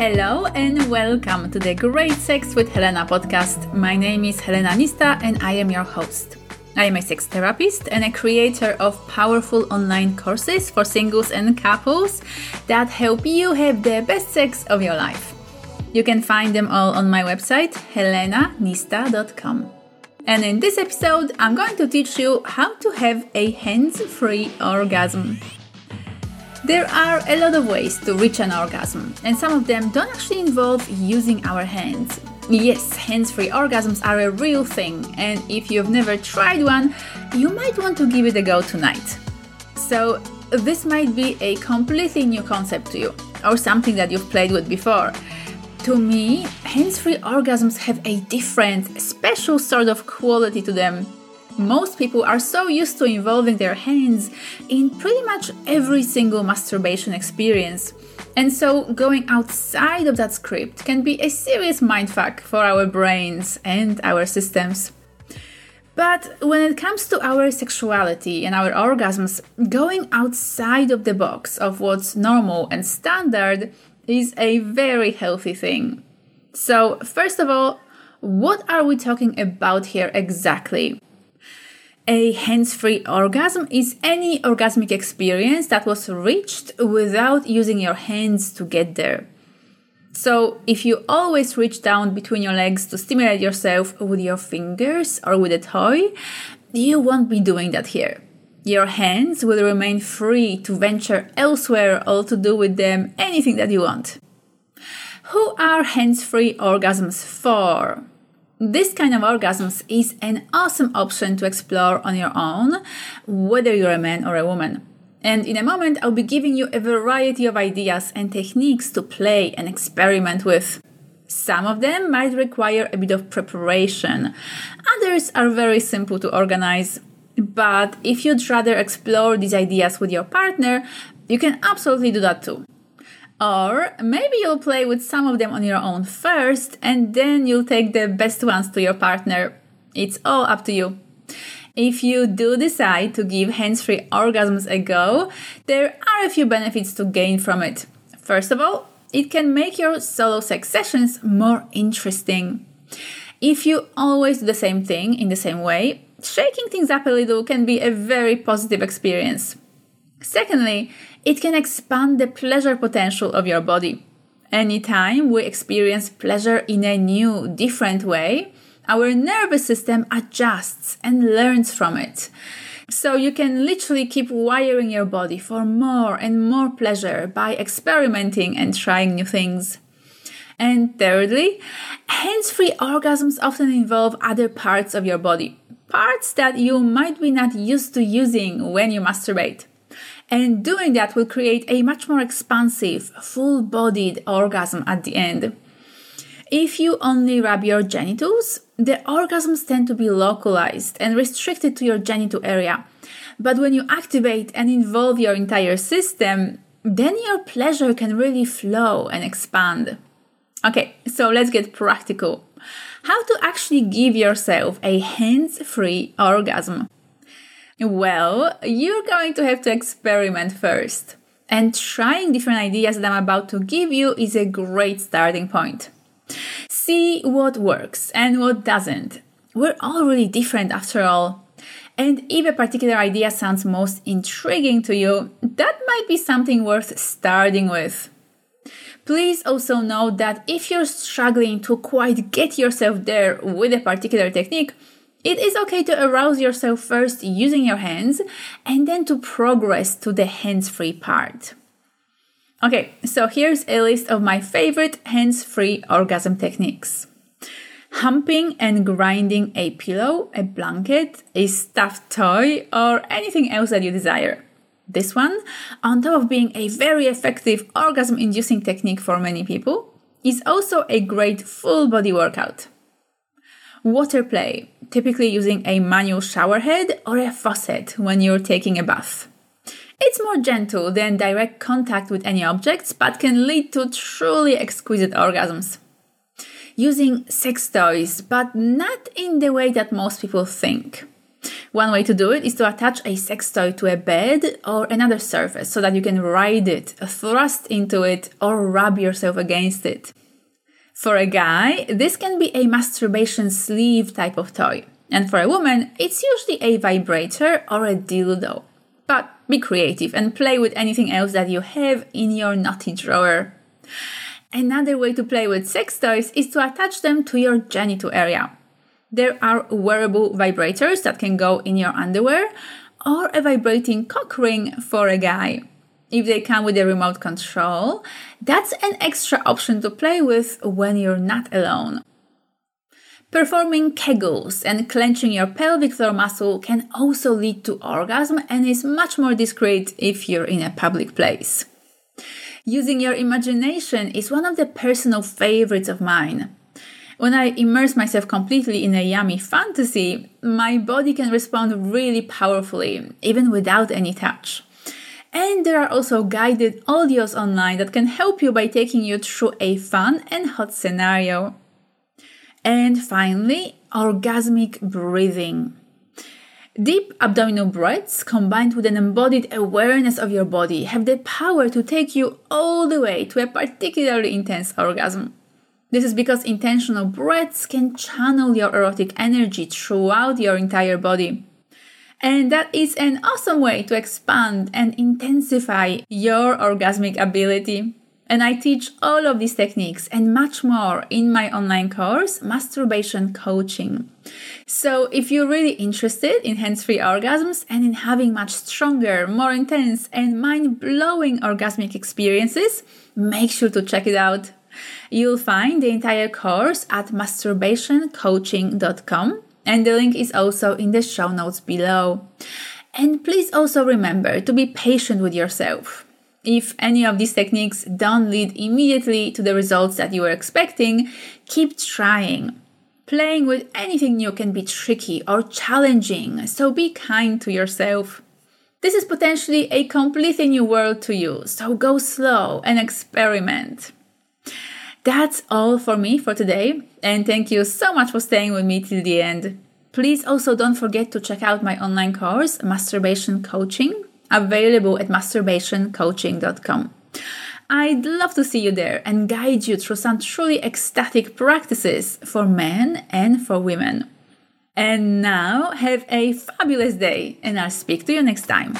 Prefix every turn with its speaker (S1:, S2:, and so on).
S1: Hello and welcome to the Great Sex with Helena podcast. My name is Helena Nista and I am your host. I am a sex therapist and a creator of powerful online courses for singles and couples that help you have the best sex of your life. You can find them all on my website, helenanista.com. And in this episode, I'm going to teach you how to have a hands free orgasm. There are a lot of ways to reach an orgasm, and some of them don't actually involve using our hands. Yes, hands free orgasms are a real thing, and if you've never tried one, you might want to give it a go tonight. So, this might be a completely new concept to you, or something that you've played with before. To me, hands free orgasms have a different, special sort of quality to them most people are so used to involving their hands in pretty much every single masturbation experience. And so going outside of that script can be a serious mindfuck for our brains and our systems. But when it comes to our sexuality and our orgasms, going outside of the box of what's normal and standard is a very healthy thing. So, first of all, what are we talking about here exactly? A hands free orgasm is any orgasmic experience that was reached without using your hands to get there. So, if you always reach down between your legs to stimulate yourself with your fingers or with a toy, you won't be doing that here. Your hands will remain free to venture elsewhere or to do with them anything that you want. Who are hands free orgasms for? This kind of orgasms is an awesome option to explore on your own, whether you're a man or a woman. And in a moment, I'll be giving you a variety of ideas and techniques to play and experiment with. Some of them might require a bit of preparation, others are very simple to organize. But if you'd rather explore these ideas with your partner, you can absolutely do that too. Or maybe you'll play with some of them on your own first and then you'll take the best ones to your partner. It's all up to you. If you do decide to give hands free orgasms a go, there are a few benefits to gain from it. First of all, it can make your solo sex sessions more interesting. If you always do the same thing in the same way, shaking things up a little can be a very positive experience. Secondly, it can expand the pleasure potential of your body. Anytime we experience pleasure in a new, different way, our nervous system adjusts and learns from it. So you can literally keep wiring your body for more and more pleasure by experimenting and trying new things. And thirdly, hands free orgasms often involve other parts of your body, parts that you might be not used to using when you masturbate. And doing that will create a much more expansive, full bodied orgasm at the end. If you only rub your genitals, the orgasms tend to be localized and restricted to your genital area. But when you activate and involve your entire system, then your pleasure can really flow and expand. Okay, so let's get practical. How to actually give yourself a hands free orgasm. Well, you're going to have to experiment first. And trying different ideas that I'm about to give you is a great starting point. See what works and what doesn't. We're all really different after all. And if a particular idea sounds most intriguing to you, that might be something worth starting with. Please also note that if you're struggling to quite get yourself there with a particular technique, it is okay to arouse yourself first using your hands and then to progress to the hands free part. Okay, so here's a list of my favorite hands free orgasm techniques humping and grinding a pillow, a blanket, a stuffed toy, or anything else that you desire. This one, on top of being a very effective orgasm inducing technique for many people, is also a great full body workout. Water play, typically using a manual shower head or a faucet when you're taking a bath. It's more gentle than direct contact with any objects, but can lead to truly exquisite orgasms. Using sex toys, but not in the way that most people think. One way to do it is to attach a sex toy to a bed or another surface so that you can ride it, thrust into it, or rub yourself against it. For a guy, this can be a masturbation sleeve type of toy, and for a woman, it's usually a vibrator or a dildo. But be creative and play with anything else that you have in your naughty drawer. Another way to play with sex toys is to attach them to your genital area. There are wearable vibrators that can go in your underwear or a vibrating cock ring for a guy. If they come with a remote control, that's an extra option to play with when you're not alone. Performing kegels and clenching your pelvic floor muscle can also lead to orgasm and is much more discreet if you're in a public place. Using your imagination is one of the personal favorites of mine. When I immerse myself completely in a yummy fantasy, my body can respond really powerfully, even without any touch. And there are also guided audios online that can help you by taking you through a fun and hot scenario. And finally, orgasmic breathing. Deep abdominal breaths combined with an embodied awareness of your body have the power to take you all the way to a particularly intense orgasm. This is because intentional breaths can channel your erotic energy throughout your entire body. And that is an awesome way to expand and intensify your orgasmic ability. And I teach all of these techniques and much more in my online course, Masturbation Coaching. So if you're really interested in hands-free orgasms and in having much stronger, more intense and mind-blowing orgasmic experiences, make sure to check it out. You'll find the entire course at masturbationcoaching.com and the link is also in the show notes below. And please also remember to be patient with yourself. If any of these techniques don't lead immediately to the results that you were expecting, keep trying. Playing with anything new can be tricky or challenging, so be kind to yourself. This is potentially a completely new world to you, so go slow and experiment. That's all for me for today, and thank you so much for staying with me till the end. Please also don't forget to check out my online course, Masturbation Coaching, available at masturbationcoaching.com. I'd love to see you there and guide you through some truly ecstatic practices for men and for women. And now, have a fabulous day, and I'll speak to you next time.